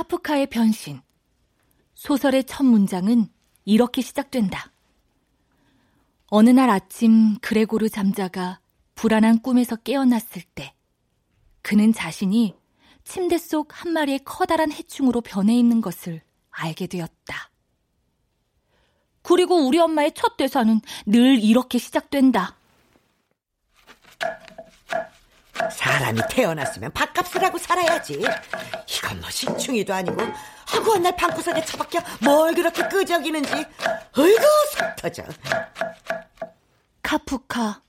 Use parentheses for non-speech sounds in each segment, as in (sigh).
카프카의 변신. 소설의 첫 문장은 이렇게 시작된다. 어느 날 아침 그레고르 잠자가 불안한 꿈에서 깨어났을 때 그는 자신이 침대 속 한 마리의 커다란 해충으로 변해 있는 것을 알게 되었다. 그리고 우리 엄마의 첫 대사는 늘 이렇게 시작된다. 사람이 태어났으면 밥값을 하고 살아야지. 이건 뭐 식충이도 아니고 허구한 날 방구석에 처박혀 뭘 그렇게 끄적이는지. 어이구 속 터져. 카프카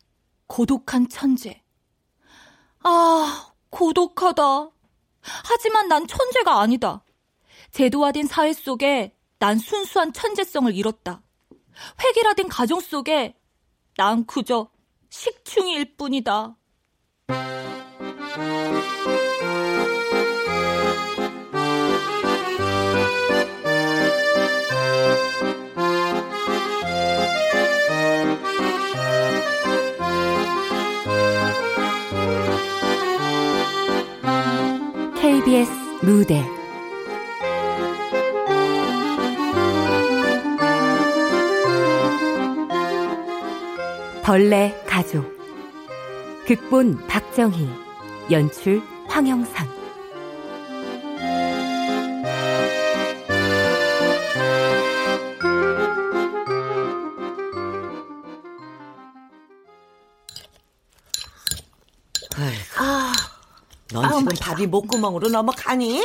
고독한 천재. 아 고독하다. 하지만 난 천재가 아니다. 제도화된 사회 속에 난 순수한 천재성을 잃었다. 획일화된 가정 속에 난 그저 식충일 뿐이다. KBS 무대. 벌레 가족 극본 박정희 연출 황영상 아, 넌 지금 밥이 목구멍으로 넘어가니?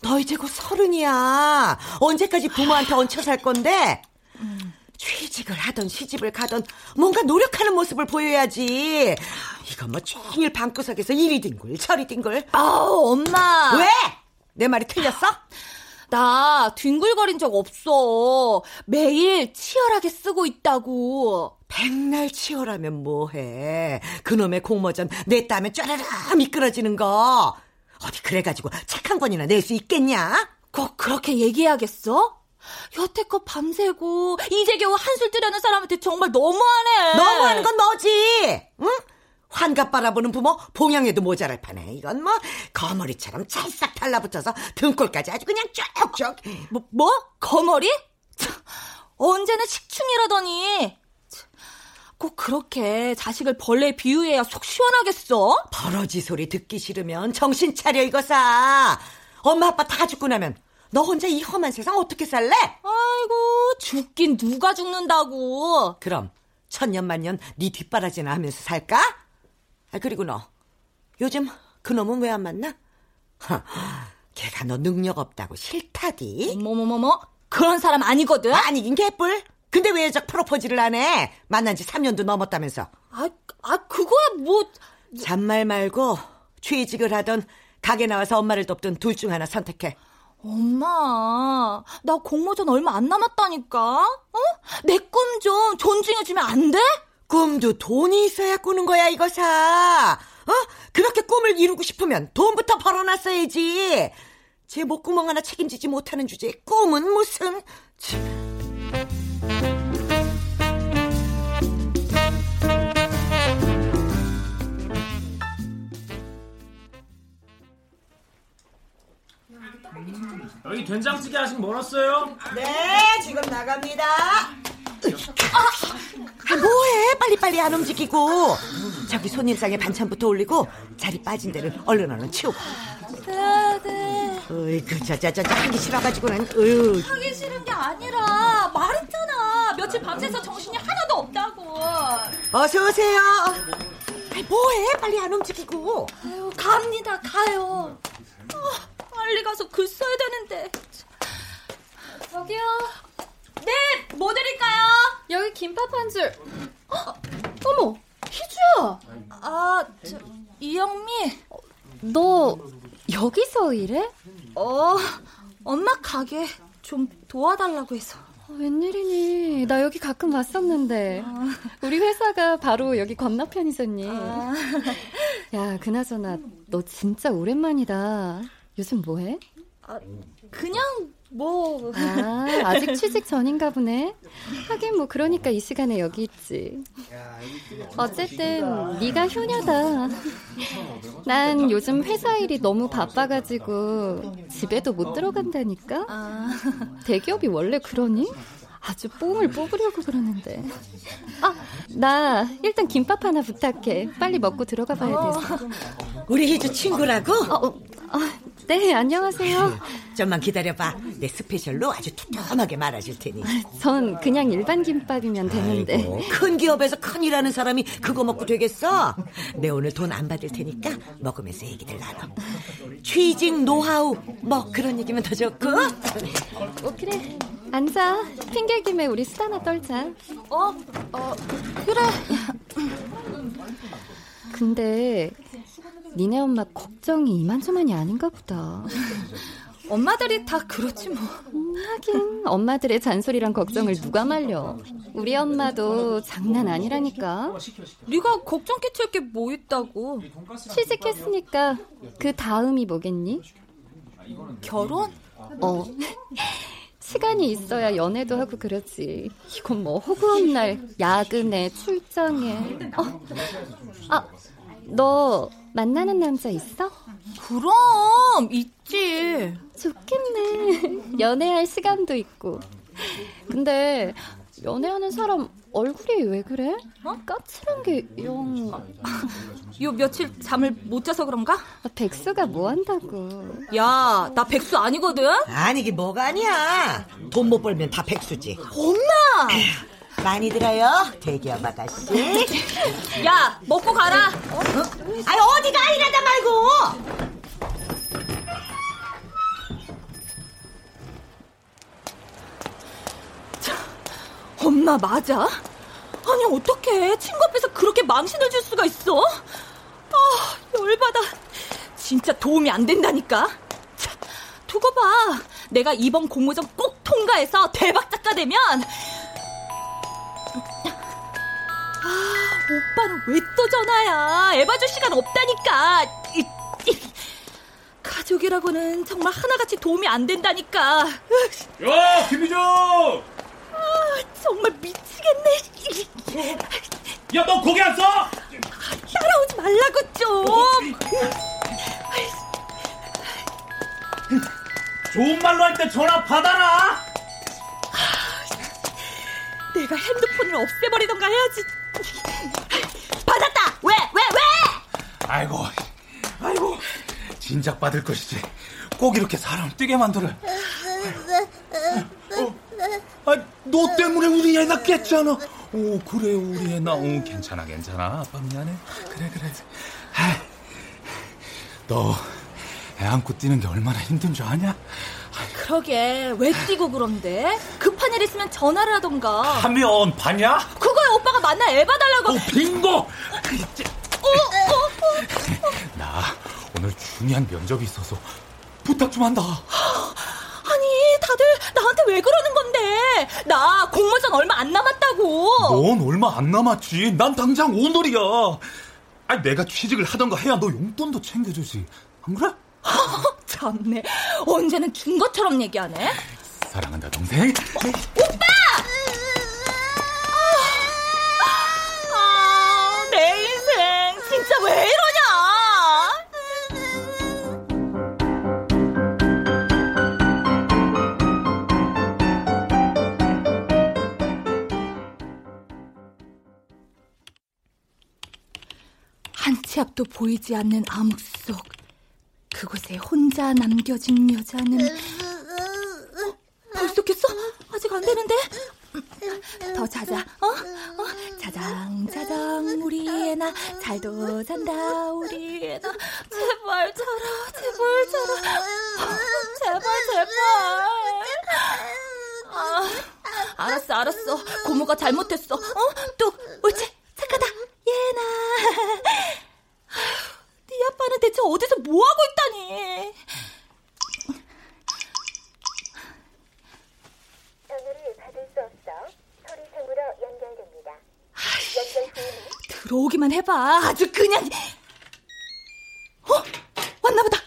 너 이제 곧 서른이야. 언제까지 부모한테 얹혀 살 건데? 취직을 하던 시집을 가던 뭔가 노력하는 모습을 보여야지. 이건 뭐 종일 방구석에서 이리 뒹굴 저리 뒹굴. 아우 엄마 왜? 내 말이 틀렸어? 나 뒹굴거린 적 없어 매일 치열하게 쓰고 있다고 백날 치열하면 뭐해. 그놈의 공모전 냈다면 쫘라라 미끄러지는 거. 어디 그래가지고 책한 권이나 낼 수 있겠냐? 꼭 그렇게 얘기해야겠어? 여태껏 밤새고 이제 겨우 한술 뜨려는 사람한테 정말 너무하네. 너무하는 건 너지. 응? 환갑 바라보는 부모 봉양에도 모자랄 판에 이건 뭐 거머리처럼 찰싹 달라붙어서 등골까지 아주 그냥 쭉쭉. 뭐, 뭐? 거머리? 참, 언제는 식충이라더니. 참, 꼭 그렇게 자식을 벌레에 비유해야 속 시원하겠어? 버러지 소리 듣기 싫으면 정신 차려 이거 사. 엄마 아빠 다 죽고 나면 너 혼자 이 험한 세상 어떻게 살래? 아이고 죽긴 누가 죽는다고. 그럼 천년만년 네 뒷바라지나 하면서 살까? 아 그리고 너 요즘 그놈은 왜 안 만나? 하, 걔가 너 능력 없다고 싫다디. 뭐뭐뭐뭐 그런 사람 아니거든. 아니긴 개뿔. 근데 왜 여자 프로포즈를 안 해? 만난 지 3년도 넘었다면서. 아, 아 그거야 뭐. 잔말 말고 취직을 하던 가게 나와서 엄마를 돕던 둘 중 하나 선택해. 엄마, 나 공모전 얼마 안 남았다니까? 어? 내 꿈 좀 존중해주면 안 돼? 꿈도 돈이 있어야 꾸는 거야, 이거 사. 어? 그렇게 꿈을 이루고 싶으면 돈부터 벌어놨어야지. 제 목구멍 하나 책임지지 못하는 주제에 꿈은 무슨... 여기 된장찌개 아직 멀었어요? 네, 지금 나갑니다. 아, 뭐해? 빨리빨리 안 움직이고. 저기 손님상에 반찬부터 올리고 자리 빠진 데는 얼른 얼른 치우고. 네, 네. 어이구, 자자자자 하기 싫어가지고는. 어휴. 하기 싫은 게 아니라 말했잖아. 며칠 밤새서 정신이 하나도 없다고. 어서 오세요. 뭐해? 빨리 안 움직이고. 아유, 갑니다. 가요. 아, 빨리 가서 글 써야 되는데. 저기요. 네, 뭐 드릴까요? 여기 김밥 한 줄. 어, 어머, 희주야. 아, 저, 이영미. 너 여기서 일해? 어, 엄마 가게 좀 도와달라고 해서. 어, 웬일이니? 나 여기 가끔 왔었는데. 우리 회사가 바로 여기 건너편이잖니. 아. 야, 그나저나 너 진짜 오랜만이다. 요즘 뭐해? 아, 그냥 뭐. 아, 아직 취직 전인가 보네. 하긴 뭐 그러니까 이 시간에 여기 있지. 어쨌든 네가 효녀다. 난 요즘 회사 일이 너무 바빠가지고 집에도 못 들어간다니까. 대기업이 원래 그러니? 아주 뽕을 뽑으려고 그러는데. 아, 나 일단 김밥 하나 부탁해. 빨리 먹고 들어가 봐야 돼서. 우리 희주 친구라고? 어, 어, 네, 안녕하세요. (laughs) 좀만 기다려봐. 내 스페셜로 아주 투명하게 말아줄 테니. 전 그냥 일반 김밥이면 되는데. 아이고, 큰 기업에서 큰 일 하는 사람이 그거 먹고 되겠어? 내 오늘 돈 안 받을 테니까 먹으면서 얘기들 나눠. 취직 노하우, 뭐 그런 얘기면 더 좋고. 어, 그래. 앉아. 핑계 김에 우리 수다나 떨자. 어, 어, 그래. 근데 니네 엄마 걱정이 이만저만이 아닌가 보다. 엄마들이 다 그렇지 뭐. 음, 하긴 엄마들의 잔소리랑 걱정을 누가 말려. 우리 엄마도 장난 아니라니까. 네가 걱정 끼칠 게 뭐 있다고. 취직했으니까 그 다음이 뭐겠니? 결혼? 어. (laughs) 시간이 있어야 연애도 하고 그러지. 이건 뭐 허구한 날 야근에 출장에. 어. 아, 너 만나는 남자 있어? 그럼 있지. 좋겠네. 연애할 시간도 있고. 근데 연애하는 사람 얼굴이 왜 그래? 어? 까칠한 게 영. 요 며칠 잠을 못 자서 그런가? 아, 백수가 뭐 한다고? 야, 나 백수 아니거든. 아니게 뭐가 아니야. 돈 못 벌면 다 백수지. 엄마. 많이 들어요, 대기업 아가씨. (laughs) 야, 먹고 가라. 어? 아니 어디가 이러다 말고. 엄마 맞아? 아니 어떻게 친구 앞에서 그렇게 망신을 줄 수가 있어? 아 열받아. 진짜 도움이 안 된다니까. 자, 두고 봐. 내가 이번 공모전 꼭 통과해서 대박 작가 되면 아 오빠는 왜 또 전화야? 애 봐줄 시간 없다니까. 가족이라고는 정말 하나같이 도움이 안 된다니까. 야 김희정! 정말 미치겠네. 야, 너 거기 안 써? 따라오지 말라고 좀. 좋은 말로 할 때 전화 받아라. 내가 핸드폰을 없애버리던가 해야지. 받았다. 왜? 왜? 왜? 아이고, 아이고, 진작 받을 것이지. 꼭 이렇게 사람을 뛰게 만들어. 어, 아, 너 때문에 우리 애나 깼잖아. 오, 그래, 우리 애 나. 오, 괜찮아, 괜찮아. 아빠 미안해. 그래, 그래. 아, 너 애 안고 뛰는 게 얼마나 힘든 줄 아냐? 그러게, 왜 뛰고 그런데? 급한 일 있으면 전화를 하던가. 하면 봤냐? 그거에 오빠가 만나 애 봐달라고. 오, 빙고! 어, 어, 어, 나 오늘 중요한 면접이 있어서 부탁 좀 한다. 아니, 다들 나한테 왜 그러는 건데? 나 공모전 얼마 안 남았다고. 넌 얼마 안 남았지. 난 당장 오늘이야. 아니, 내가 취직을 하던가 해야 너 용돈도 챙겨주지. 안 그래? (laughs) 참네. 언제는 준 것처럼 얘기하네. 사랑한다, 동생. 어, 오빠! 진짜 왜 이러냐? 한 치 앞도 보이지 않는 암흑 속 그곳에 혼자 남겨진 여자는 어? 벌써 깼어? 아직 안 되는데? 더 자자, 어? 어? 자장, 자장, 우리 애나 잘도 잔다, 우리 애나 제발 자라, 제발 자라, 어, 제발, 제발. 아, 알았어, 알았어. 고모가 잘못했어. 어? 또 옳지, 착하다, 얘나. 네 아빠는 대체 어디서 뭐 하고 있다니? 전화를 받을 수 없어 소리상으로 연결됩니다. 연결 후에는 들어오기만 해봐. 아주 그냥. 어? 왔나 보다.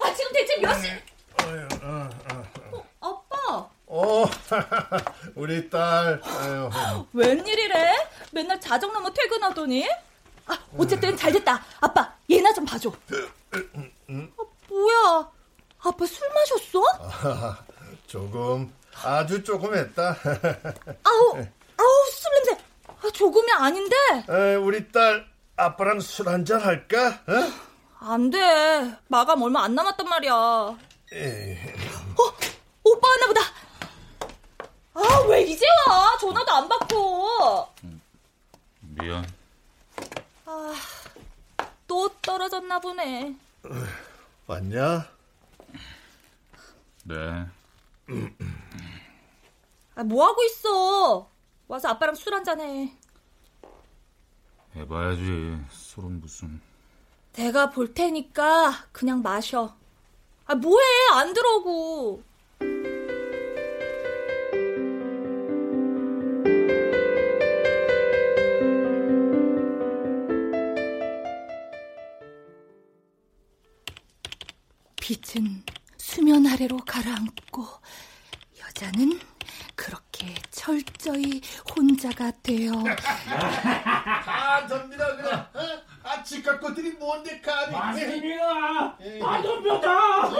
아, 지금 대체 몇 시? 어, 아빠. 어, (laughs) 우리 딸. 아유. 웬일이래? 맨날 자정 넘어 퇴근하더니. 아, 어쨌든 잘 됐다. 아빠, 얘나 좀 봐줘. 아, 뭐야? 아빠 술 마셨어? 아, 조금. 아주 조금 했다. 아우, 술 냄새. 아, 조금이 아닌데. 에, 우리 딸 아빠랑 술 한잔 할까? 어? 안 돼. 마감 얼마 안 남았단 말이야. 에이. 어, 오빠 왔나 보다. 아, 왜 이제 와? 전화도 안 받고. 미안. 아, 또 떨어졌나 보네. 왔냐? 네. 아, 뭐 하고 있어? 와서 아빠랑 술 한잔 해. 해봐야지. 술은 무슨. 내가 볼 테니까 그냥 마셔. 아, 뭐해? 안 들어오고. 빛은 수면 아래로 가라앉고 여자는 그렇게 철저히 혼자가 되어 아, 접니다, 그냥. 어? 아, 치과 것들이 뭔데, 감히. 맞습니다. 아, 덤벼다.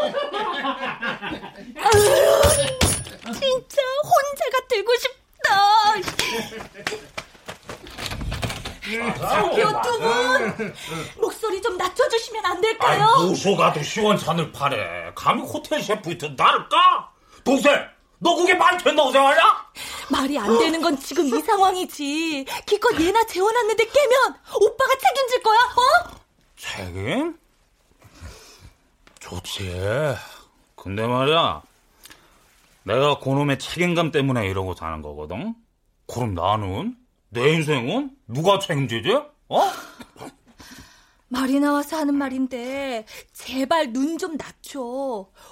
진짜 혼자가 되고 싶다. 저기요 두분 목소리 좀 낮춰주시면 안 될까요? 무소가도 시원찮을 판에 감히 호텔 셰프한테 나를 까? 동생, 너 그게 말 된다 고생하냐? 말이 안 되는 건 지금 이 상황이지. 기껏 얘나 재워놨는데 깨면 오빠가 책임질 거야, 어? 책임? 좋지. 근데 말이야. 내가 그놈의 책임감 때문에 이러고 사는 거거든? 그럼 나는? 내 인생은? 누가 책임지지? 어? 말이 나와서 하는 말인데 제발 눈 좀 낮춰.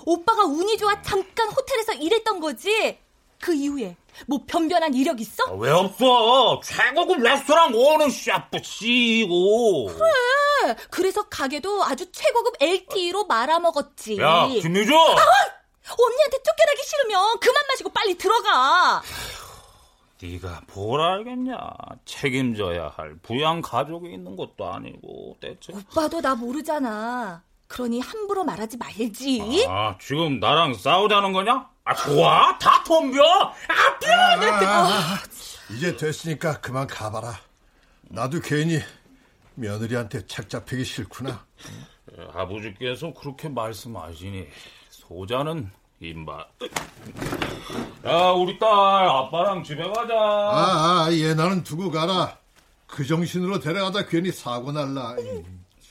오빠가 운이 좋아 잠깐 호텔에서 일했던 거지. 그 이후에 뭐 변변한 이력 있어? 아, 왜 없어? 최고급 레스토랑 오는 셰프 씨고. 그래. 그래서 가게도 아주 최고급 LTE로 말아먹었지. 야, 김유주! 언니한테 쫓겨나기 싫으면 그만 마시고 빨리 들어가. 네가 뭘 알겠냐? 책임져야 할 부양 가족이 있는 것도 아니고 대체. 오빠도 나 모르잖아. 그러니 함부로 말하지 말지. 아, 지금 나랑 싸우자는 거냐? 아, 좋아. 다 덤벼. 아, 편해. 아, 이제 됐으니까 그만 가봐라. 나도 괜히 며느리한테 책 잡히기 싫구나. 아버지께서 그렇게 말씀하시니 소자는 입맛. 야, 우리 딸 아빠랑 집에 가자. 아, 아, 얘 나는 두고 가라. 그 정신으로 데려가다 괜히 사고 날라. 두,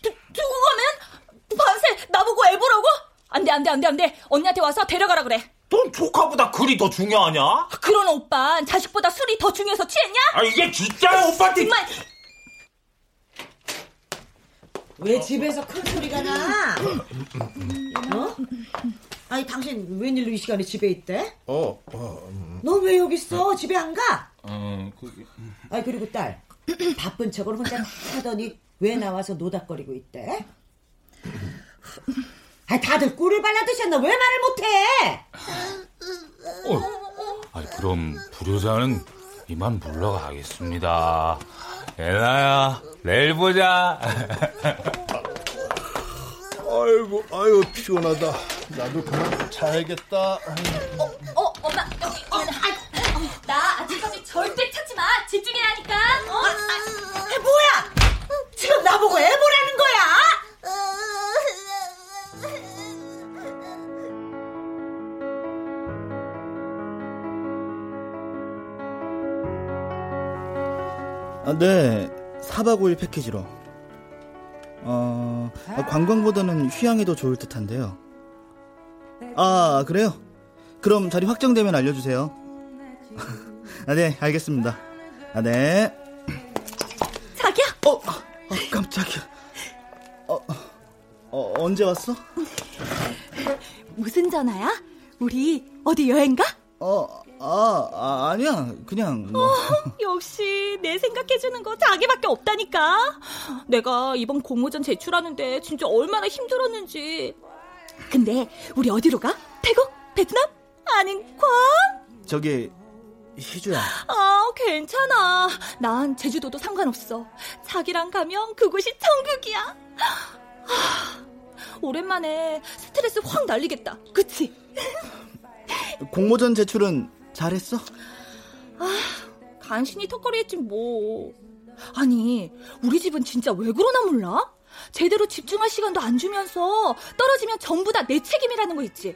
두고 가면 반세 나보고 애 보라고? 안돼 안돼 안돼 안돼 언니한테 와서 데려가라 그래. 넌 조카보다 글이 더 중요하냐? 그런 오빤 자식보다 술이 더 중요해서 취했냐? 아, 이게 진짜야, 오빠한테. 정말 왜 집에서 큰 소리가 나? 어? 아니 당신 웬일로 이 시간에 집에 있대? 어, 어, 음. 너왜 여기 있어? 집에 안 가? 어, 그게. 아 그리고 딸 바쁜 척을 혼자 다 하더니 왜 나와서 노닥거리고 있대? 아 다들 꿀을 발라 드셨나? 왜 말을 못해? 어. 아니, 그럼 불효자는 이만 물러가겠습니다. 엘라야, 내일 보자. (laughs) 아이고, 아이고 피곤하다. 나도 그만 자야겠다. 어 엄마 여기 엄마 아이고, 나 아직까지 절대 찾지 마 집중해야 하니까. 어? 아, 뭐야? 지금 나보고 애 보라 아, 네, 4박 5일 패키지로. 어, 아, 관광보다는 휴양이 더 좋을 듯 한데요. 아, 그래요? 그럼 자리 확정되면 알려주세요. (laughs) 아, 네, 알겠습니다. 아, 네. 자기야 어, 아, 아, 깜짝이야. 어, 어, 언제 왔어? 무슨 전화야? 우리 어디 여행 가? 어, 아, 아 아니야. 그냥 뭐. 역시 내 생각해주는 거 자기밖에 없다니까. 내가 이번 공모전 제출하는데 진짜 얼마나 힘들었는지. 근데 우리 어디로 가? 태국? 베트남? 아닌 괌? 저기 희주야. 아, 괜찮아. 난 제주도도 상관없어. 자기랑 가면 그곳이 천국이야. 아, 오랜만에 스트레스 확 날리겠다. 그치? 공모전 제출은 잘했어? 아, 간신히 턱걸이 했지 뭐. 아니, 우리 집은 진짜 왜 그러나 몰라? 제대로 집중할 시간도 안 주면서 떨어지면 전부 다 내 책임이라는 거 있지.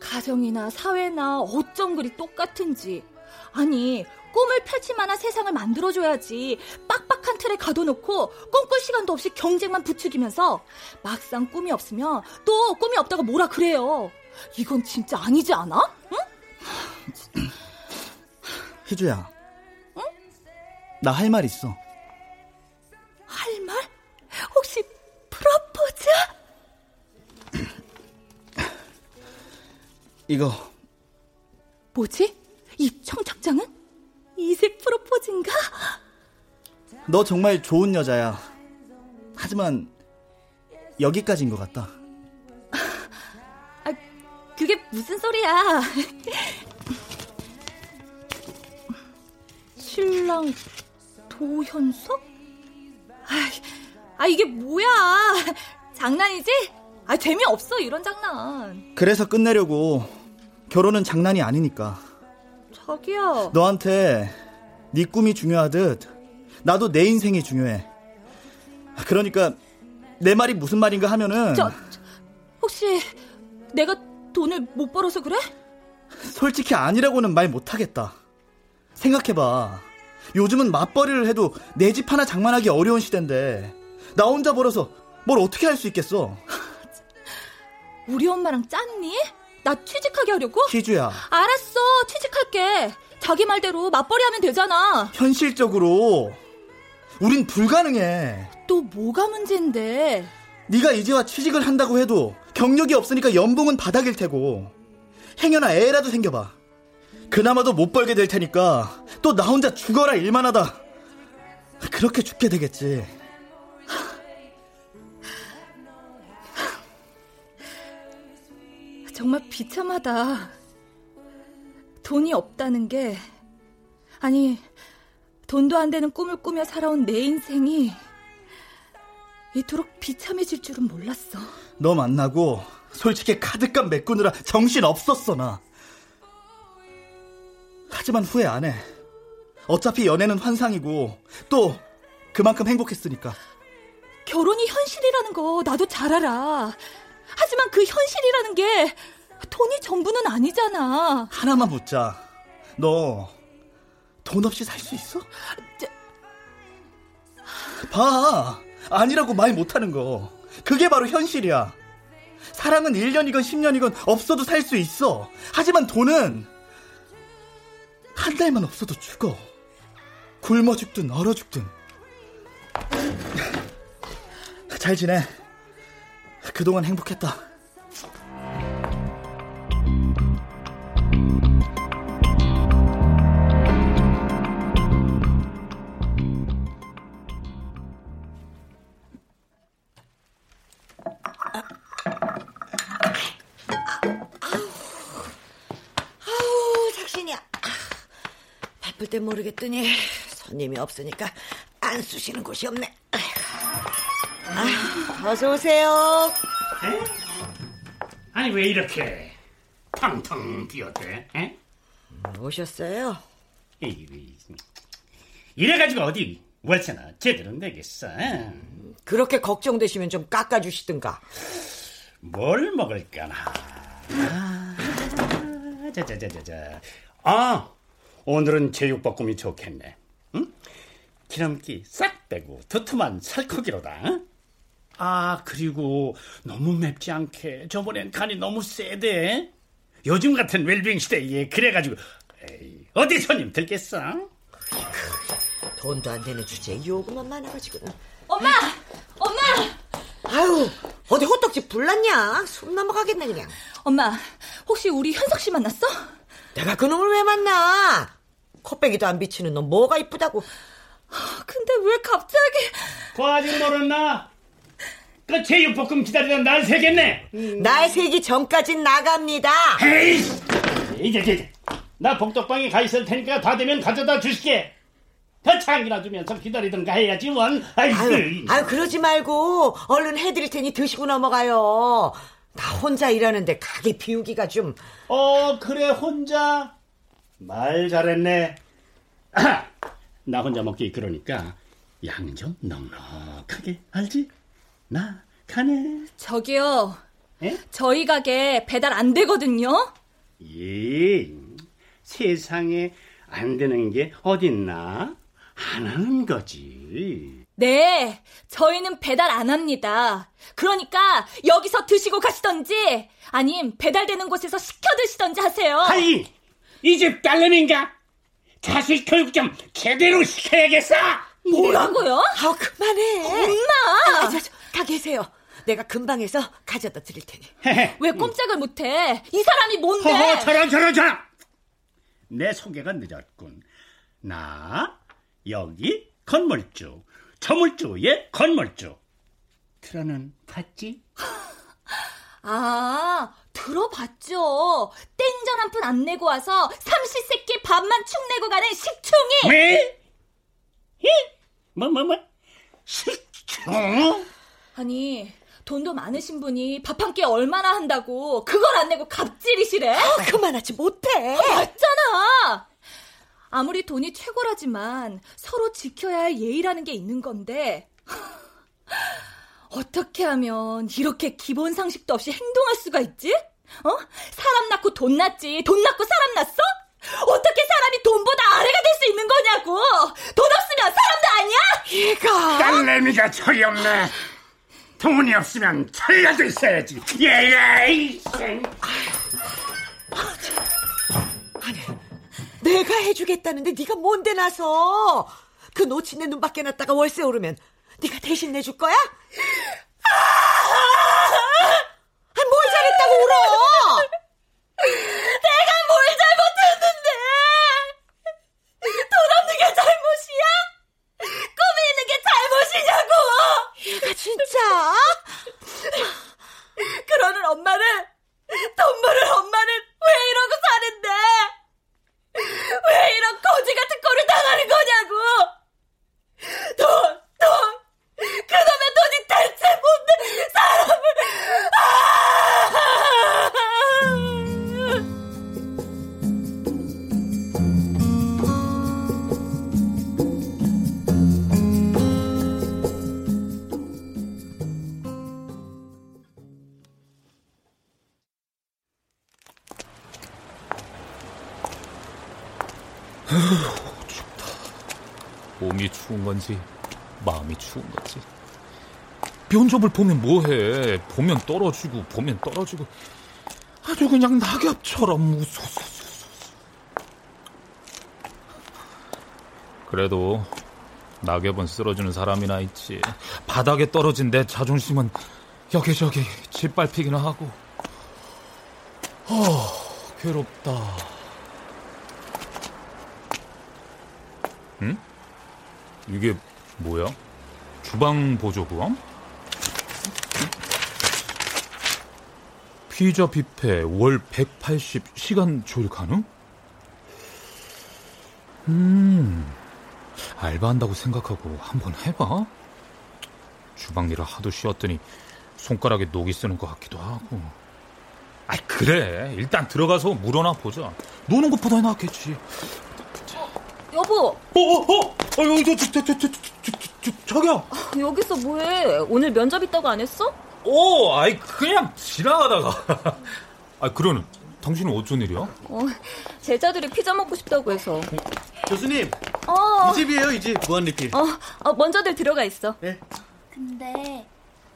가정이나 사회나 어쩜 그리 똑같은지. 아니, 꿈을 펼칠 만한 세상을 만들어줘야지. 빡빡한 틀에 가둬놓고 꿈꿀 시간도 없이 경쟁만 부추기면서 막상 꿈이 없으면 또 꿈이 없다고 뭐라 그래요. 이건 진짜 아니지 않아? 응? (clears throat) 희주야. 응? 나 할 말 있어. 할 말? 혹시 프로포즈? (clears throat) 이거 뭐지? 이 청첩장은? 이색 프로포즈인가? 너 정말 좋은 여자야. 하지만 여기까지인 것 같다. 아, 그게 무슨 소리야? (laughs) 신랑 도현석? 아, 아 이게 뭐야? 장난이지? 아 재미없어 이런 장난. 그래서 끝내려고 결혼은 장난이 아니니까. 자기야. 너한테 네 꿈이 중요하듯 나도 내 인생이 중요해. 그러니까 내 말이 무슨 말인가 하면은 저, 혹시 내가 돈을 못 벌어서 그래? 솔직히 아니라고는 말 못하겠다. 생각해봐. 요즘은 맞벌이를 해도 내 집 하나 장만하기 어려운 시대인데 나 혼자 벌어서 뭘 어떻게 할 수 있겠어? (laughs) 우리 엄마랑 짰니? 나 취직하게 하려고? 희주야. 알았어, 취직할게. 자기 말대로 맞벌이 하면 되잖아. 현실적으로 우린 불가능해. 또 뭐가 문제인데? 네가 이제와 취직을 한다고 해도 경력이 없으니까 연봉은 바닥일 테고 행여나 애라도 생겨봐. 그나마도 못 벌게 될 테니까 또 나 혼자 죽어라 일만 하다. 그렇게 죽게 되겠지. 정말 비참하다. 돈이 없다는 게, 아니, 돈도 안 되는 꿈을 꾸며 살아온 내 인생이 이토록 비참해질 줄은 몰랐어. 너 만나고 솔직히 카드값 메꾸느라 정신 없었어, 나. 하지만 후회 안 해. 어차피 연애는 환상이고 또 그만큼 행복했으니까. 결혼이 현실이라는 거 나도 잘 알아. 하지만 그 현실이라는 게 돈이 전부는 아니잖아. 하나만 묻자. 너 돈 없이 살 수 있어? 저... 봐. 아니라고 말 못하는 거. 그게 바로 현실이야. 사랑은 1년이건 10년이건 없어도 살 수 있어. 하지만 돈은 한 달만 없어도 죽어. 굶어 죽든 얼어 죽든. 잘 지내. 그동안 행복했다. 바쁠 땐 모르겠더니 손님이 없으니까 안 쑤시는 곳이 없네. 아, 어서 오세요. 에? 아니 왜 이렇게 텅텅 비었대? 에? 오셨어요? 이래가지고 어디 월세나 제대로 내겠어? 그렇게 걱정되시면 좀 깎아주시든가. 뭘 먹을까나? 아, 자자자자자. 아, 오늘은 제육볶음이 좋겠네. 응? 기름기 싹 빼고 두툼한 살코기로다. 응? 아, 그리고 너무 맵지 않게. 저번엔 간이 너무 세대. 요즘 같은 웰빙 시대에 그래가지고 에이, 어디 손님 들겠어? 돈도 안 되는 주제에 요구만 많아가지고. 엄마! 엄마! 아유, 어디 호떡집 불났냐? 숨 넘어가겠네 그냥. 엄마, 혹시 우리 현석 씨 만났어? 내가 그놈을 왜 만나? 코빼기도 안 비치는 놈 뭐가 이쁘다고. 근데 왜 갑자기... 그 아직 모르나? 그 제육볶음 기다리다 날 새겠네. 날 새기 전까진 나갑니다. 에이, 이제 이제 나 복덕방에 가 있을 테니까 다 되면 가져다 주시게. 더 창이나 주면서 기다리던가 해야지 원. 아이고. 아유, 아유 그러지 말고 얼른 해드릴 테니 드시고 넘어가요. 나 혼자 일하는데 가게 비우기가 좀. 어 그래 혼자 말 잘했네. (clears throat) 나 혼자 먹기 그러니까 양좀 넉넉하게 알지? 나 가네. 저기요. 에? 저희 가게 배달 안 되거든요. 예, 세상에 안 되는 게 어딨나? 안 하는 거지. 네, 저희는 배달 안 합니다. 그러니까 여기서 드시고 가시던지 아님 배달되는 곳에서 시켜 드시던지 하세요. 아이, 이 집 딸내미인가? 자식 교육 좀 제대로 시켜야겠어. 뭐라고요? 아우 그만해. 엄마! 아, 저, 저, 가 계세요. 내가 금방 해서 가져다 드릴 테니. 왜 꼼짝을 못해? 이 사람이 뭔데? 허허, 저런, 저런, 저런! 내 소개가 늦었군. 나, 여기 건물주, 저물주의 건물주. 들어는 봤지? (laughs) 아, 들어봤죠. 땡전 한 푼 안 내고 와서 삼시세끼 밥만 축 내고 가는 식충이. 왜? 히? 뭐, 뭐, 뭐? 식충? 아니, 돈도 많으신 분이 밥 한 끼 얼마나 한다고 그걸 안 내고 갑질이시래? 아, 그만하지 못해. 맞잖아. 아무리 돈이 최고라지만 서로 지켜야 할 예의라는 게 있는 건데 어떻게 하면 이렇게 기본 상식도 없이 행동할 수가 있지? 어? 사람 낳고 돈 낳지 돈 낳고 사람 낳았어? 어떻게 사람이 돈보다 아래가 될 수 있는 거냐고 돈 없으면 사람도 아니야? 얘가 딸내미가 철이 없네. 돈이 없으면 철라도 있어야지. 예예. 내가 해주겠다는데 네가 뭔데 나서 그 놓친 내 눈밖에 났다가 월세 오르면 네가 대신 내줄 거야? 면접을 보면 뭐해 보면 떨어지고 보면 떨어지고 아주 그냥 낙엽처럼 무소소소소 그래도 낙엽은 쓰러지는 사람이나 있지 바닥에 떨어진 내 자존심은 여기저기 짓밟히기나 하고 어 괴롭다 응? 이게 뭐야? 주방 보조구함? 피자 뷔페 월 180 시간 조율 가능? 음, 알바한다고 생각하고 한번 해봐. 주방 일을 하도 쉬었더니 손가락에 녹이 쓰는 것 같기도 하고. 아이, 그래. 일단 들어가서 물어나 보자. 노는 것보다 낫겠지. 여보 어, 어, 어! 어, 저, 저, 저, 저, 저, 저, 저, 저기요! 여기서 뭐해 오늘 면접 있다고 안 했어? 오, 아이, 그냥 지나가다가. (laughs) 아, 그러는, 당신은 어쩐 일이야? 어, 제자들이 피자 먹고 싶다고 해서 교수님, 어, 이 집이에요, 이 집. 무한 리필. 어, 어 먼저들 들어가 있어 네. 근데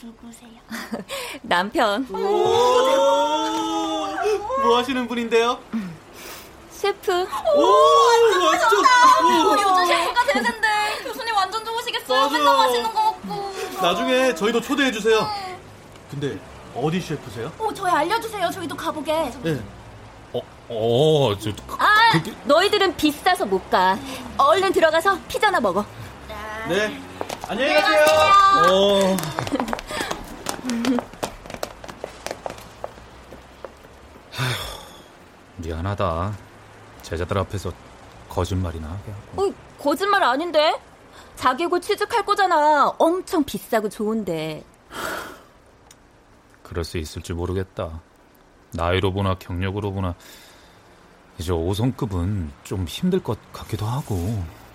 누구세요? (laughs) 남편 뭐 하시는 분인데요? 셰프 오, 완전. 우리 우주 셰프가 되는데 교수님 완전 좋으시겠어요. 맨날 맛있는 거 먹고 나중에 저희도 초대해 주세요. 근데 어디 셰프세요? 오, 저희 알려주세요. 저희도 가보게. 네. 어, 어, 저, 그, 아 그게- 너희들은 비싸서 못 가 얼른 들어가서 피자나 먹어 네. 안녕히 가세요. 어. 미안하다. 제자들 앞에서 거짓말이나 하게 하고. 어, 거짓말 아닌데? 자기 곧 취직할 거잖아. 엄청 비싸고 좋은데. 그럴 수 있을지 모르겠다. 나이로 보나 경력으로 보나 이제 5성급은 좀 힘들 것 같기도 하고.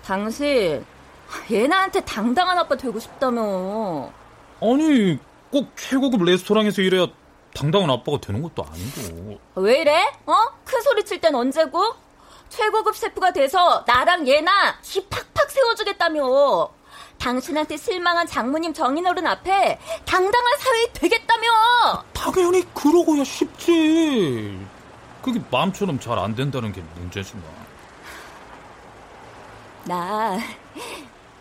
당신 얘나한테 당당한 아빠 되고 싶다며. 아니 꼭 최고급 레스토랑에서 일해야 당당한 아빠가 되는 것도 아니고. 왜 이래? 어? 큰 소리 칠 땐 언제고? 최고급 셰프가 돼서 나랑 얘나 기 팍팍 세워주겠다며. 당신한테 실망한 장모님 정인어른 앞에 당당한 사회 되겠다며. 당연히 그러고야 쉽지. 그게 마음처럼 잘 안 된다는 게 문제지 뭐. 나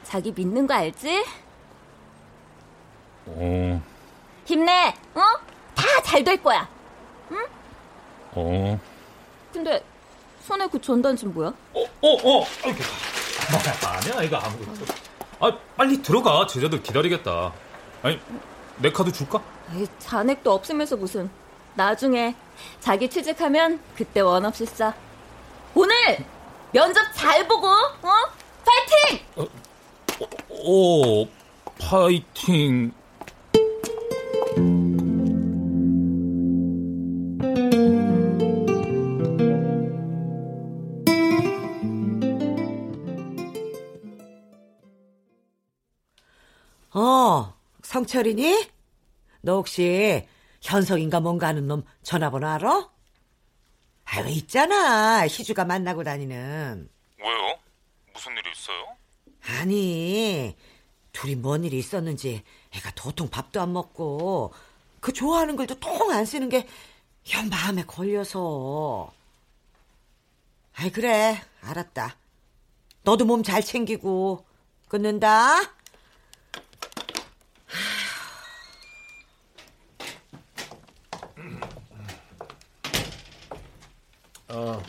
자기 믿는 거 알지? 어. 힘내. 어? 다 잘 될 거야. 응? 어. 근데 손에 그 전단지 뭐야? 어, 어, 어. 아이고. 아니야, 이거 아무것도. 아, 빨리 들어가. 제자들 기다리겠다. 아니, 내 카드 줄까? 에이, 잔액도 없으면서 무슨. 나중에 자기 취직하면 그때 원 없이 싸. 오늘 면접 잘 보고, 어? 파이팅! 어, 오, 파이팅. 어, 성철이니? 너 혹시 현석인가 뭔가 하는 놈 전화번호 알아? 아유, 있잖아. 희주가 만나고 다니는. 왜요? 무슨 일이 있어요? 아니, 둘이 뭔 일이 있었는지 애가 도통 밥도 안 먹고 그 좋아하는 글도 통 안 쓰는 게현 마음에 걸려서. 아이, 그래. 알았다. 너도 몸 잘 챙기고 끊는다. 어,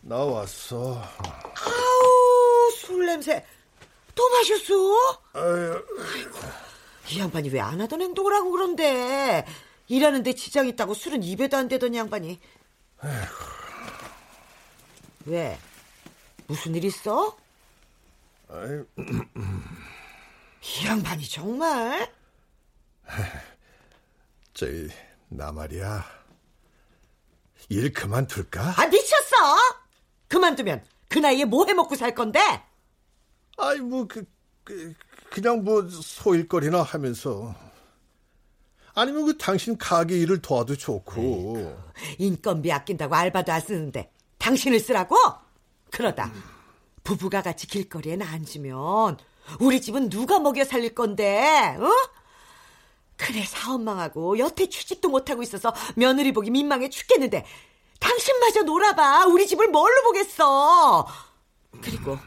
나 왔어. 아우, 술 냄새. 또 마셨어? 아유, 이 양반이 왜 안 하던 행동을 하고 그런데. 일하는데 지장 있다고 술은 입에도 안 대던 양반이. 왜? 무슨 일 있어? 아유, 이 양반이 정말? (laughs) 저기 나 말이야. 일 그만둘까? 아, 미쳤어? 그만두면 그 나이에 뭐 해먹고 살 건데? 아이 뭐 그 그, 그냥 뭐 소일거리나 하면서 아니면 그 당신 가게 일을 도와도 좋고 인건비 아낀다고 알바도 안 쓰는데 당신을 쓰라고? 그러다 부부가 같이 길거리에 앉으면 우리 집은 누가 먹여 살릴 건데? 어? 그래 사업 망하고 여태 취직도 못하고 있어서 며느리 보기 민망해 죽겠는데 당신마저 놀아봐 우리 집을 뭘로 보겠어 그리고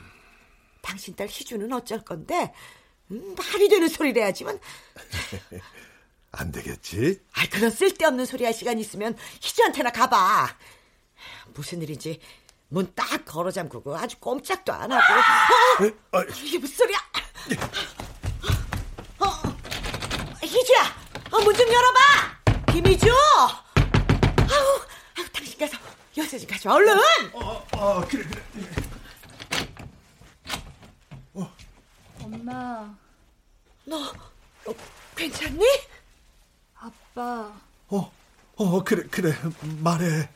당신 딸 희주는 어쩔 건데 음, 말이 되는 소리를 해야지만 (laughs) 안 되겠지? 아, 그런 쓸데없는 소리 할 시간 있으면 희주한테나 가봐. 무슨 일인지 문 딱 걸어 잠그고 아주 꼼짝도 안 하고. 어? 이게 무슨 소리야? 어, 희주야, 어, 문좀 열어봐. 김희주. 아우, 아우, 당신 가서 요새 좀 가져와 얼른. 어, 어, 그래, 그래. 엄마, 너 어, 괜찮니? 아빠, 어, 어, 그래, 그래. 말해.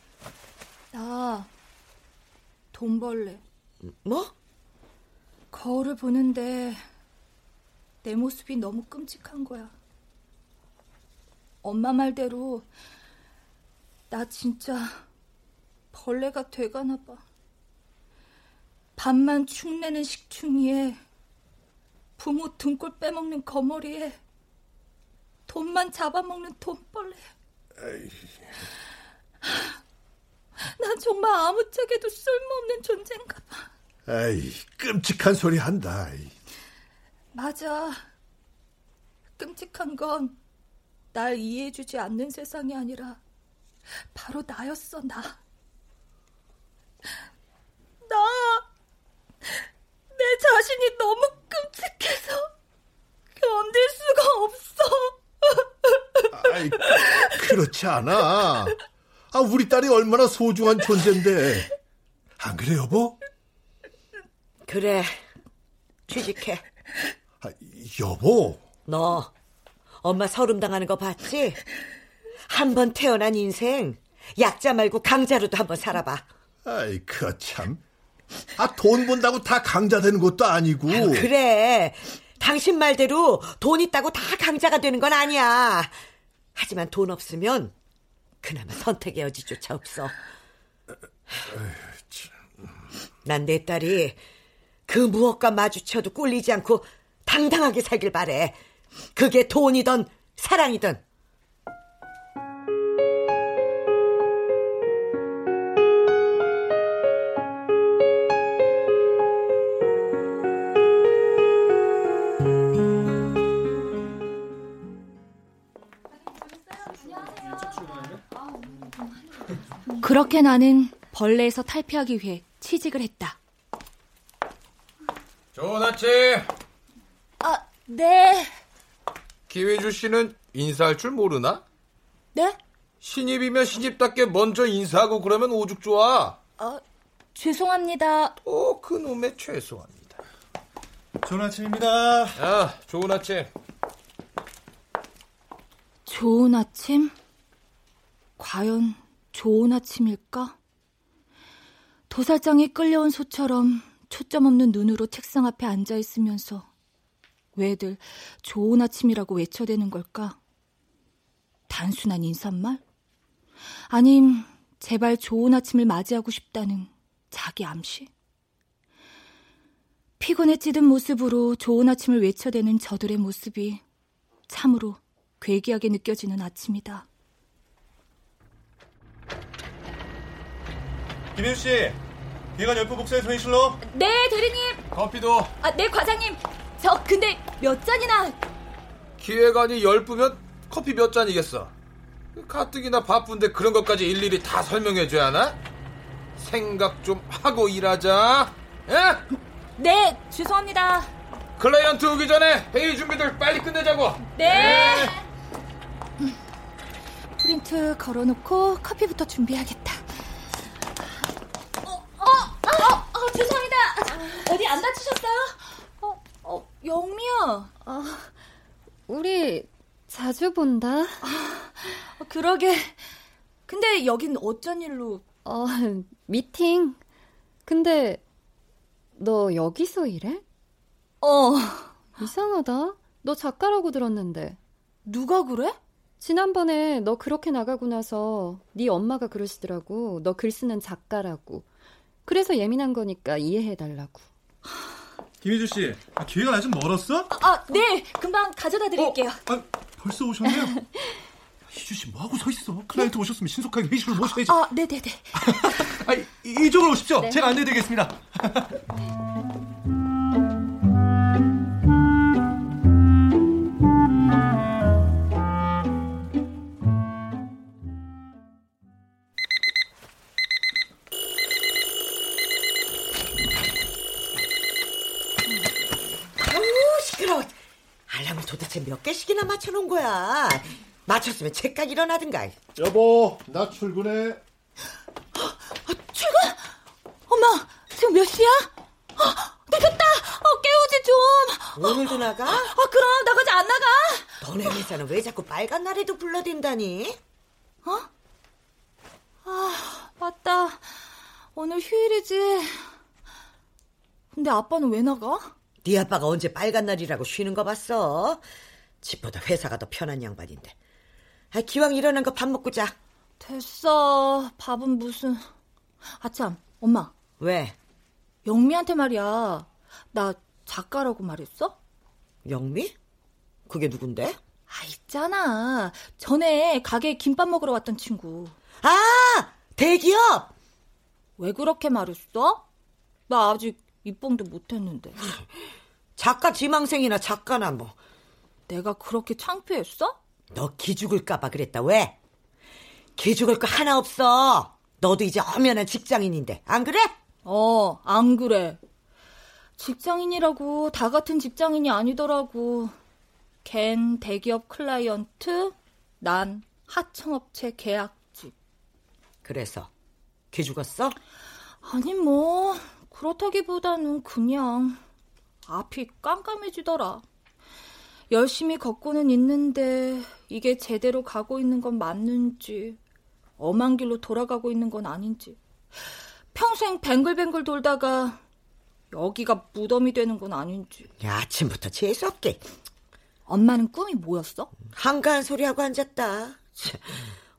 나 돈 벌래. 뭐? 거울을 보는데 내 모습이 너무 끔찍한 거야. 엄마 말대로 나 진짜 벌레가 돼가나 봐. 밥만 축내는 식충이에 부모 등골 빼먹는 거머리에 돈만 잡아먹는 돈벌레. 난 정말 아무짝에도 쓸모없는 존재인가 봐. 에이, 끔찍한 소리 한다. 맞아. 끔찍한 건 날 이해해주지 않는 세상이 아니라 바로 나였어, 나. 나, 내 자신이 너무 끔찍해서 견딜 수가 없어. 아이, 그렇지 않아. 아, 우리 딸이 얼마나 소중한 존재인데. 안 그래, 여보? 그래. 취직해. 아, 여보. 너 엄마 서름 당하는 거 봤지? 한 번 태어난 인생 약자 말고 강자로도 한번 살아봐. 아이, 그 참. 아, 돈 번다고 다 강자 되는 것도 아니고. 아유, 그래. 당신 말대로 돈 있다고 다 강자가 되는 건 아니야. 하지만 돈 없으면 그나마 선택의 여지조차 없어. 난 내 딸이 그 무엇과 마주쳐도 꿀리지 않고 당당하게 살길 바래. 그게 돈이든 사랑이든. 그렇게 나는 벌레에서 탈피하기 위해 취직을 했다. 좋은 아침. 아, 네. 기회주 씨는 인사할 줄 모르나? 네? 신입이면 신입답게 먼저 인사하고 그러면 오죽 좋아. 아, 죄송합니다. 또 그놈의 최소합니다. 좋은 아침입니다. 아, 좋은 아침. 좋은 아침? 과연 좋은 아침일까? 도살장에 끌려온 소처럼 초점 없는 눈으로 책상 앞에 앉아 있으면서 왜들 좋은 아침이라고 외쳐대는 걸까? 단순한 인사말? 아님 제발 좋은 아침을 맞이하고 싶다는 자기 암시? 피곤에 찌든 모습으로 좋은 아침을 외쳐대는 저들의 모습이 참으로 괴기하게 느껴지는 아침이다. 김혜수 씨, 기관 열부 복사의 회의실로. 네, 대리님. 커피도. 아, 네, 과장님. 저 근데 몇 잔이나 기획안이 열 부면 커피 몇 잔이겠어. 가뜩이나 바쁜데 그런 것까지 일일이 다 설명해줘야 하나? 생각 좀 하고 일하자. 예? 네, 죄송합니다. 클라이언트 오기 전에 회의 준비들 빨리 끝내자고. 네. 프린트 걸어놓고 커피부터 준비해야겠다. 어, 어, 어, 어 죄송합니다. 어디 안 다치셨어요? 영미야. 아, 우리 자주 본다. 아, 그러게. 근데 여긴 어쩐 일로? 어, 미팅. 근데 너 여기서 일해? 어. 이상하다. 너 작가라고 들었는데. 누가 그래? 지난번에 너 그렇게 나가고 나서 네 엄마가 그러시더라고. 너 글 쓰는 작가라고. 그래서 예민한 거니까 이해해 달라고. 김희주 씨, 아, 기회가 아직 멀었어? 아, 네. 금방 가져다 드릴게요. 어? 아, 벌써 오셨네요. (laughs) 희주 씨 뭐하고 서 있어? 클라이언트 오셨으면 신속하게 회의실로 모셔야지. (laughs) 아, 네네네. 아, 이쪽으로 오십시오. 네. 제가 안내드리겠습니다. 몇 개씩이나 맞춰놓은 거야. 맞췄으면 책각 일어나든가. 여보, 나 출근해. 출근? 엄마, 지금 몇 시야? 아, 늦었다. 어, 깨우지 좀. 오늘도 나가? 아, 그럼 나가지 안 나가. 너네 회사는 왜 자꾸 빨간 날에도 불러댄다니? 어? 아, 맞다. 오늘 휴일이지. 근데 아빠는 왜 나가? 네 아빠가 언제 빨간 날이라고 쉬는 거 봤어? 집보다 회사가 더 편한 양반인데. 아, 기왕 일어난 거밥 먹고 자. 됐어. 밥은 무슨. 아참, 엄마. 왜? 영미한테 말이야. 나 작가라고 말했어? 영미? 그게 누군데? 아, 있잖아. 전에 가게에 김밥 먹으러 왔던 친구. 아! 대기업! 왜 그렇게 말했어? 나 아직 입봉도 못했는데. (laughs) 작가 지망생이나 작가나 뭐. 내가 그렇게 창피했어? 너 기죽을까봐 그랬다. 왜? 기죽을 거 하나 없어. 너도 이제 엄연한 직장인인데. 안 그래? 어, 안 그래. 직장인이라고 다 같은 직장인이 아니더라고. 걘 대기업 클라이언트, 난 하청업체 계약직. 그래서 기죽었어? 아니 뭐 그렇다기보다는 그냥 앞이 깜깜해지더라. 열심히 걷고는 있는데 이게 제대로 가고 있는 건 맞는지 엄한 길로 돌아가고 있는 건 아닌지 평생 뱅글뱅글 돌다가 여기가 무덤이 되는 건 아닌지 야, 아침부터 재수없게 엄마는 꿈이 뭐였어? 한가한 소리하고 앉았다. 참,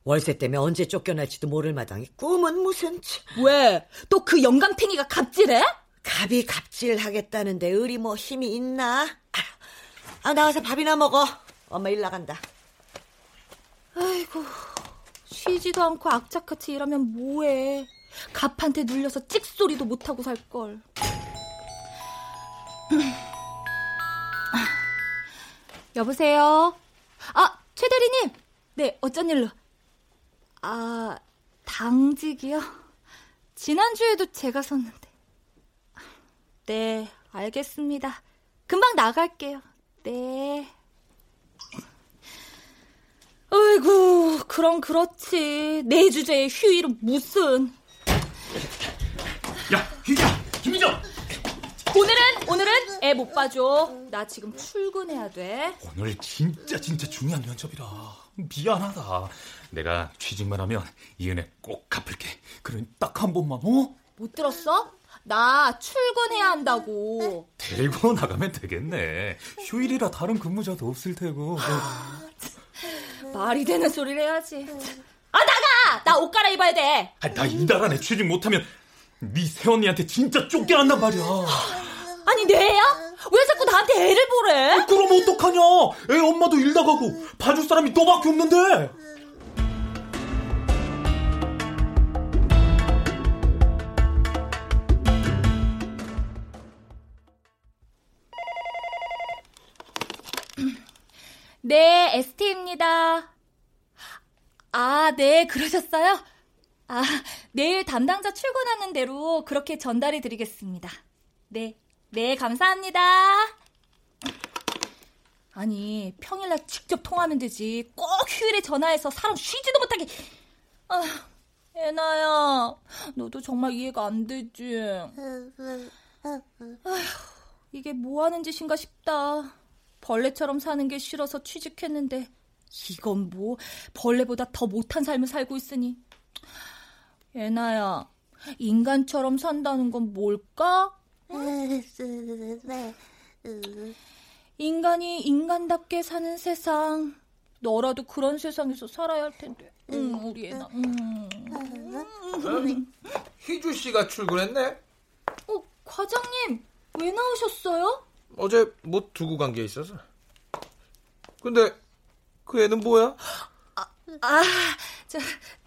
월세 때문에 언제 쫓겨날지도 모를 마당에 꿈은 무슨 참. 왜? 또 그 영감탱이가 갑질해? 갑이 갑질하겠다는데 의리 뭐 힘이 있나? 아, 나가서 밥이나 먹어. 엄마 일 나간다. 아이고 쉬지도 않고 악착같이 일하면 뭐해. 갑한테 눌려서 찍소리도 못하고 살걸. (clears throat) 여보세요? 아 최 대리님! 네 어쩐 일로? 아 당직이요? 지난주에도 제가 섰는데. 네 알겠습니다. 금방 나갈게요 네 어이구, 그럼 그렇지. 내 주제에 휴일은 무슨. 야, 휴자, 김희정. 오늘은, 오늘은 애 못 봐줘. 나 지금 출근해야 돼. 오늘 진짜 진짜 중요한 면접이라 미안하다. 내가 취직만 하면 이 은혜 꼭 갚을게. 그러니 딱 한 번만 어? 못 들었어? 나 출근해야 한다고. 데리고 나가면 되겠네. 휴일이라 다른 근무자도 없을 테고. 말이 되는 소리를 해야지. 아, 나가! 나 옷 갈아입어야 돼. 아, 나 이달 안에 취직 못하면 네 새언니한테 진짜 쫓겨난단 말이야. 아니, 내 애야? 왜 자꾸 나한테 애를 보래? 아, 그럼 어떡하냐? 애 엄마도 일 나가고 봐줄 사람이 너밖에 없는데. 네, ST입니다. 아, 네, 그러셨어요? 아, 내일 담당자 출근하는 대로 그렇게 전달해 드리겠습니다. 네, 네, 감사합니다. 아니, 평일날 직접 통하면 되지. 꼭 휴일에 전화해서 사람 쉬지도 못하게. 아, 애나야, 너도 정말 이해가 안 되지. 아휴, 이게 뭐 하는 짓인가 싶다. 벌레처럼 사는 게 싫어서 취직했는데 이건 뭐 벌레보다 더 못한 삶을 살고 있으니 예나야 인간처럼 산다는 건 뭘까? 인간이 인간답게 사는 세상 너라도 그런 세상에서 살아야 할 텐데 응, 우리 음. 희주 씨가 출근했네. 어, 과장님 왜 나오셨어요? 어제 못 두고 간 게 있어서. 근데 그 애는 뭐야? 아, 저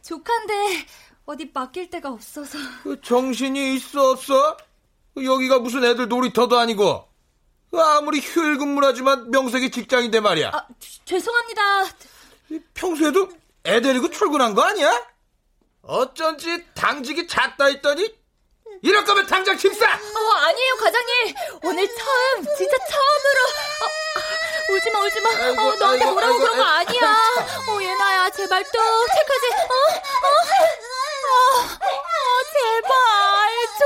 조카인데 어디 맡길 데가 없어서. 그 정신이 있어 없어? 여기가 무슨 애들 놀이터도 아니고. 아무리 휴일 근무라지만 명색이 직장인데 말이야. 아, 죄송합니다. 평소에도 애 데리고 출근한 거 아니야? 어쩐지 당직이 잦다 했더니 이럴 거면 당장 집사! 어, 아니에요, 과장님. 오늘 처음, 진짜 처음으로. 어, 울지마, 울지마. 아이고, 어, 너한테 뭐라고 그런 거. 아니야. 어, 예나야, 제발 또 책하지. 어, 어, 어, 어, 제발 전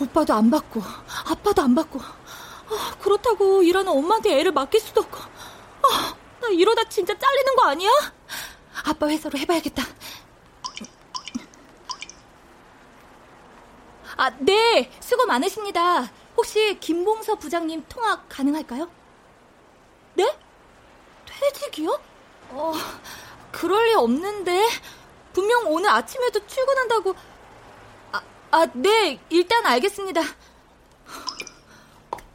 오빠도 안 받고, 아빠도 안 받고. 아, 그렇다고 일하는 엄마한테 애를 맡길 수도 없고. 아, 나 이러다 진짜 잘리는 거 아니야? 아빠 회사로 해봐야겠다. 아, 네. 수고 많으십니다. 혹시 김봉서 부장님 통화 가능할까요? 네? 퇴직이요? 어, 그럴 리 없는데. 분명 오늘 아침에도 출근한다고. 아, 아, 네. 일단 알겠습니다.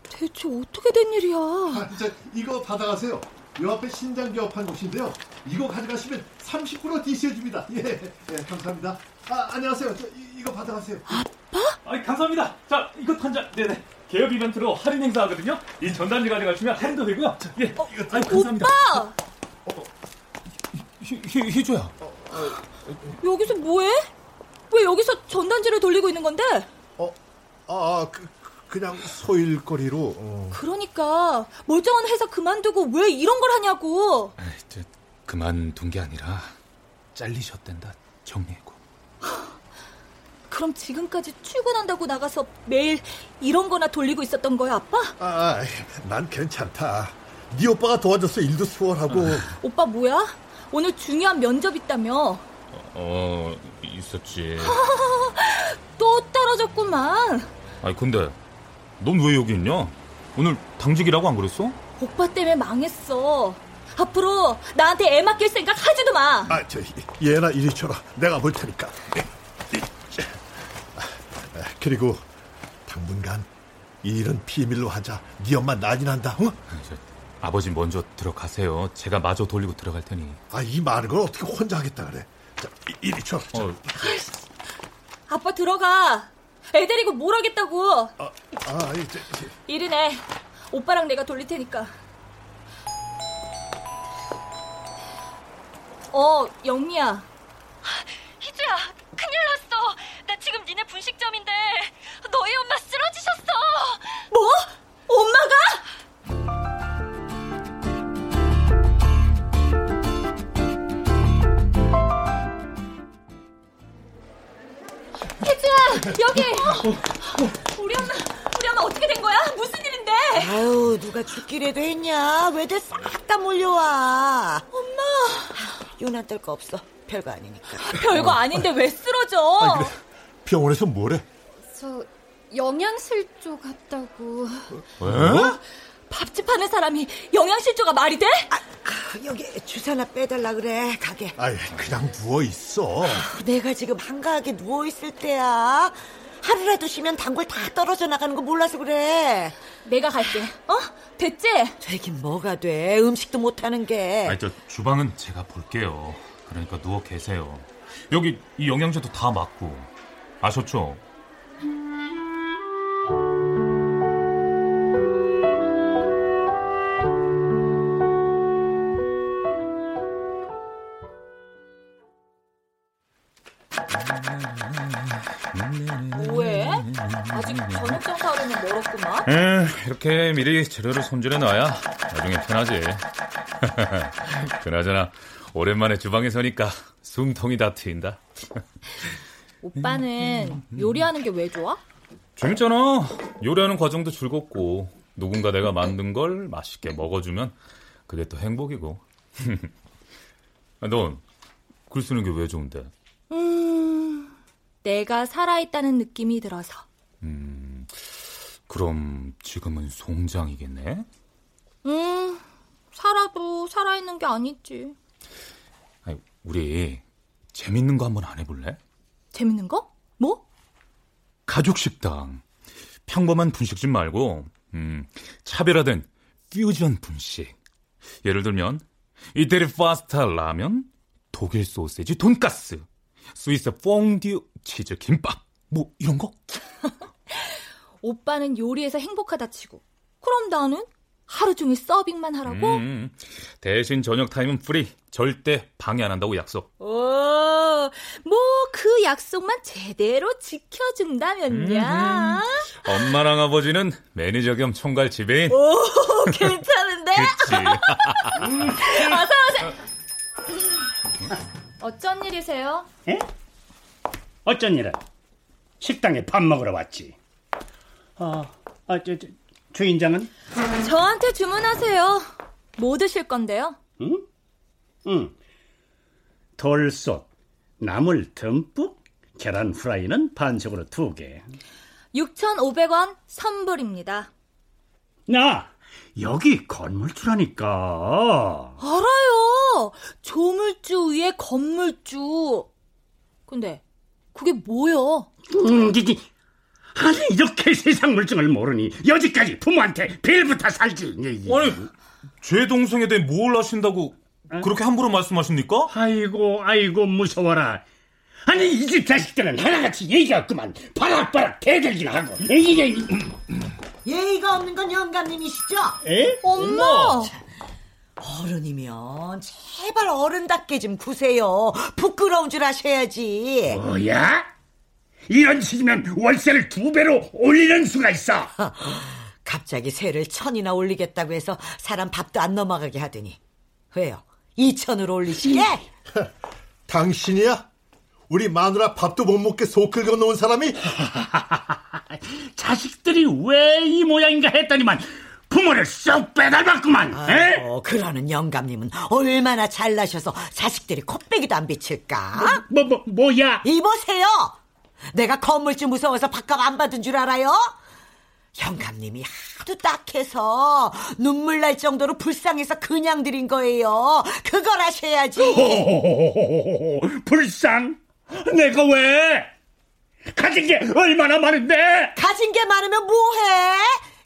대체 어떻게 된 일이야? 아, 이제 이거 받아가세요. 요 앞에 신장 개업한 곳인데요. 이거 가져가시면 30% DC해 줍니다. 예, 예, 감사합니다. 아, 안녕하세요. 저, 이, 이거 받아가세요. 아이, 감사합니다. 자, 이것 한 잔. 네네. 개업 이벤트로 할인 행사하거든요. 이 전단지 가져가시면 할인도 되고요. 예, 어, 이거 아유, 감사합니다. 오빠! 희, 희, 희주야. 여기서 뭐해? 왜 여기서 전단지를 돌리고 있는 건데? 아, 그, 그냥 소일거리로. 어. 그러니까 멀쩡한 회사 그만두고 왜 이런 걸 하냐고. 아이, 저, 그만둔 게 아니라 잘리셨댄다. 정리해고. 그럼 지금까지 출근한다고 나가서 매일 이런 거나 돌리고 있었던 거야, 아빠? 아, 난 괜찮다. 네 오빠가 도와줘서 일도 수월하고. 오빠 뭐야? 오늘 중요한 면접 있다며. 어, 있었지. (laughs) 또 떨어졌구만. 아니, 근데 넌 왜 여기 있냐? 오늘 당직이라고 안 그랬어? 오빠 때문에 망했어. 앞으로 나한테 애 맡길 생각 하지도 마. 아, 저, 얘나 이리 줘라. 내가 볼 테니까. 아, 그리고 당분간 이 일은 비밀로 하자. 네 엄마 난리 난다. 어? 저, 아버지 먼저 들어가세요. 제가 마저 돌리고 들어갈 테니. 아, 이 많은 걸 어떻게 혼자 하겠다 그래. 이- 이리 줘. 자. 어, 아빠 들어가. 애 데리고 뭘 하겠다고. 아, 이제, 이제. 이리네. 오빠랑 내가 돌릴 테니까. 어, 영미야. 희주야, 큰일 났어. 나 지금 니네 분식점인데 너희 엄마 쓰러지셨어. 뭐? 엄마가? 혜주야, 여기. 우리 엄마, 우리 엄마 어떻게 된 거야? 무슨 일인데? 아유, 누가 죽기라도 했냐? 왜들 싹 다 몰려와? 엄마. 유난 떨 거 없어. 별거 아니니까. 별거 아닌데 왜 쓰러져? 아니, 그래. 병원에서 뭐래? 저 영양실조 같다고. 어? 밥집 하는 사람이 영양실조가 말이 돼? 아, 여기 주사나 빼달라 그래, 가게. 아이, 그냥 누워 있어. 내가 지금 한가하게 누워 있을 때야. 하루라도 쉬면 단골 다 떨어져 나가는 거 몰라서 그래. 내가 갈게. 어? 됐지? 되긴 뭐가 돼. 음식도 못하는 게. 아니, 저 주방은 제가 볼게요. 그러니까 누워 계세요. 여기 이 영양제도 다 맞고. 아셨죠? 저녁 장사하려면 멀었구만. 에, 이렇게 미리 재료를 손질해 놔야 나중에 편하지. (laughs) 그나저나 오랜만에 주방에 서니까 숨통이 다 트인다. 오빠는 요리하는 게 왜 좋아? 재밌잖아. 요리하는 과정도 즐겁고 누군가 내가 만든 걸 맛있게 먹어주면 그게 또 행복이고. (laughs) 넌 글 쓰는 게 왜 좋은데? 음, 내가 살아있다는 느낌이 들어서. 음, 그럼 지금은 송장이겠네? 음, 살아도 살아있는 게 아니지. 아니, 우리 재밌는 거 한번 안 해볼래? 재밌는 거? 뭐? 가족 식당. 평범한 분식집 말고, 음, 차별화된 퓨전 분식. 예를 들면, 이태리 파스타 라면, 독일 소세지 돈가스, 스위스 퐁듀 치즈 김밥, 뭐 이런 거? (laughs) 오빠는 요리에서 행복하다 치고. 그럼 나는 하루 종일 서빙만 하라고? 음, 대신 저녁 타임은 프리. 절대 방해 안 한다고 약속. 오, 뭐 그 약속만 제대로 지켜준다면야. 엄마랑 아버지는 매니저 겸 총괄 지배인. 오, 괜찮은데? 그치. 어서 오세요. 어쩐 일이세요? 예? 어쩐 일은? 식당에 밥 먹으러 왔지. 아, 아, 저, 저, 주인장은? 저한테 주문하세요. 뭐 드실 건데요? 응? 응. 돌솥, 나물 듬뿍, 계란 후라이는 반석으로 두 개. 6,500원 선불입니다. 나 여기 건물주라니까. 알아요. 조물주 위에 건물주. 근데 그게 뭐요? 음, 이게 아니 이렇게 세상 물정을 모르니 여지까지 부모한테 빌부터 살지. 아니 제 동생에 대해 뭘 아신다고 그렇게 함부로 말씀하십니까? 아이고 아이고 무서워라. 아니 이 집 자식들은 하나같이 얘기가 없구만 바락바락 대들긴 하고 이게 예의가 없는 건 영감님이시죠? 에? 엄마! 어른이면 제발 어른답게 좀 구세요. 부끄러운 줄 아셔야지. 뭐야? 이런 식이면 월세를 두 배로 올리는 수가 있어. 갑자기 세를 천이나 올리겠다고 해서 사람 밥도 안 넘어가게 하더니 왜요? 이천으로 올리시게? 당신이야? 우리 마누라 밥도 못 먹게 속 긁어 놓은 사람이? (laughs) 자식들이 왜 이 모양인가 했더니만 부모를 쏙 빼닮았구만. 어, 그러는 영감님은 얼마나 잘나셔서 자식들이 코빼기도 안 비칠까? 뭐, 뭐, 뭐야? 이보세요! 내가 건물주 무서워서 밥값 안 받은 줄 알아요? 영감님이 하도 딱해서 눈물 날 정도로 불쌍해서 그냥 드린 거예요. 그걸 하셔야지. 호호호호호호, (laughs) 불쌍? 내가 왜? 가진 게 얼마나 많은데? 가진 게 많으면 뭐해?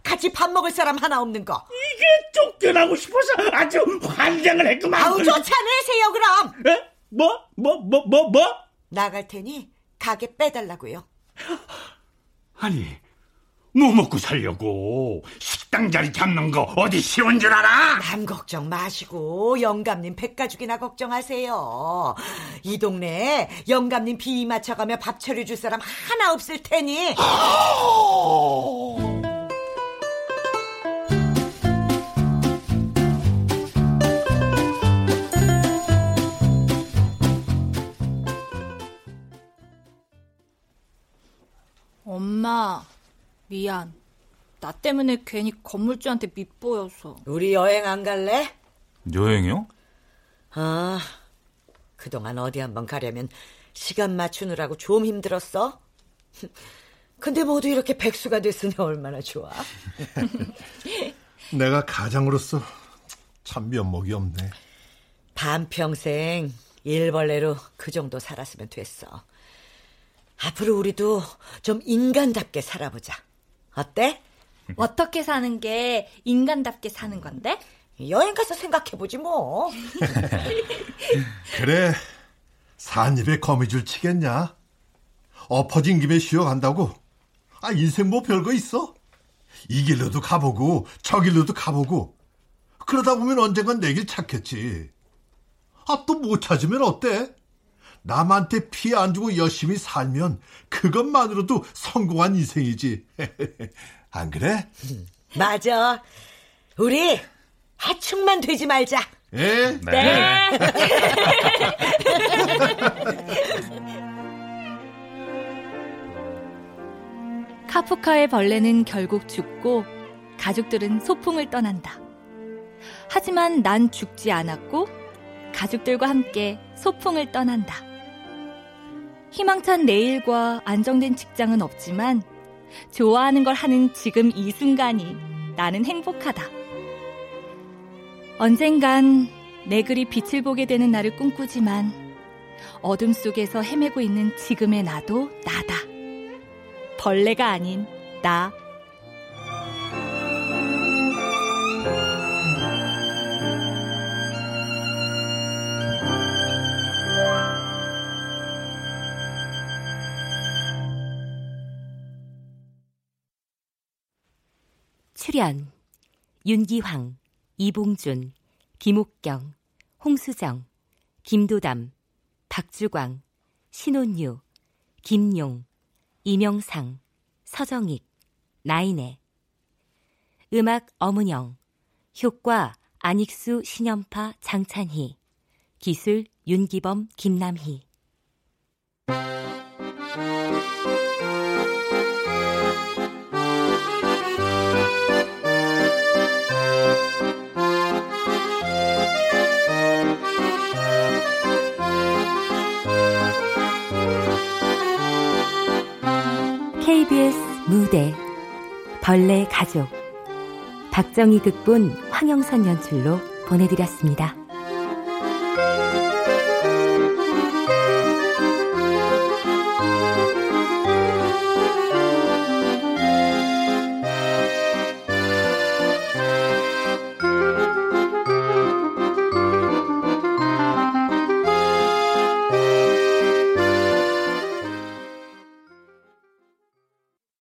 같이 밥 먹을 사람 하나 없는 거. 이게 쫓겨나고 싶어서 아주 환장을 했구만. 아우 쫓아내세요 그럼. 에? 뭐? 뭐? 뭐? 뭐? 뭐? 나갈 테니 가게 빼달라고요. 아니, 뭐 먹고 살려고 식당 자리 잡는 거 어디 쉬운 줄 알아? 남 걱정 마시고 영감님 백가죽이나 걱정하세요. 이 동네에 영감님 비위 맞춰가며 밥 차려줄 사람 하나 없을 테니. (gasps) (gasps) 엄마, 미안. 나 때문에 괜히 건물주한테 밉보여서. 우리 여행 안 갈래? 여행이요? 아, 그동안 어디 한번 가려면 시간 맞추느라고 좀 힘들었어. (laughs) 근데 모두 이렇게 백수가 됐으니 얼마나 좋아. (laughs) 내가 가장으로서 참 면목이 없네. 반평생 일벌레로 그 정도 살았으면 됐어. 앞으로 우리도 좀 인간답게 살아보자. 어때? 어떻게 사는 게 인간답게 사는 건데? 여행 가서 생각해보지 뭐. (laughs) 그래, 산 입에 거미줄 치겠냐? 엎어진 김에 쉬어간다고? 아, 인생 뭐 별거 있어? 이 길로도 가보고, 저 길로도 가보고. 그러다 보면 언젠간 내 길 찾겠지. 아, 또 못 찾으면 어때? 남한테 피해 안 주고 열심히 살면 그것만으로도 성공한 인생이지. (laughs) 안 그래? 맞아. 우리 하충만 되지 말자. 예? 네. (laughs) 카프카의 벌레는 결국 죽고 가족들은 소풍을 떠난다. 하지만 난 죽지 않았고 가족들과 함께 소풍을 떠난다. 희망찬 내일과 안정된 직장은 없지만 좋아하는 걸 하는 지금 이 순간이 나는 행복하다. 언젠간 내 글이 빛을 보게 되는 날을 꿈꾸지만 어둠 속에서 헤매고 있는 지금의 나도 나다. 벌레가 아닌 나. 출연 윤기황, 이봉준, 김옥경, 홍수정, 김도담, 박주광, 신혼유, 김용, 이명상, 서정익, 나인애 음악 어문영 효과 안익수 신연파 장찬희 기술 윤기범 김남희 무대 벌레 가족 박정희 극본 황영선 연출로 보내드렸습니다.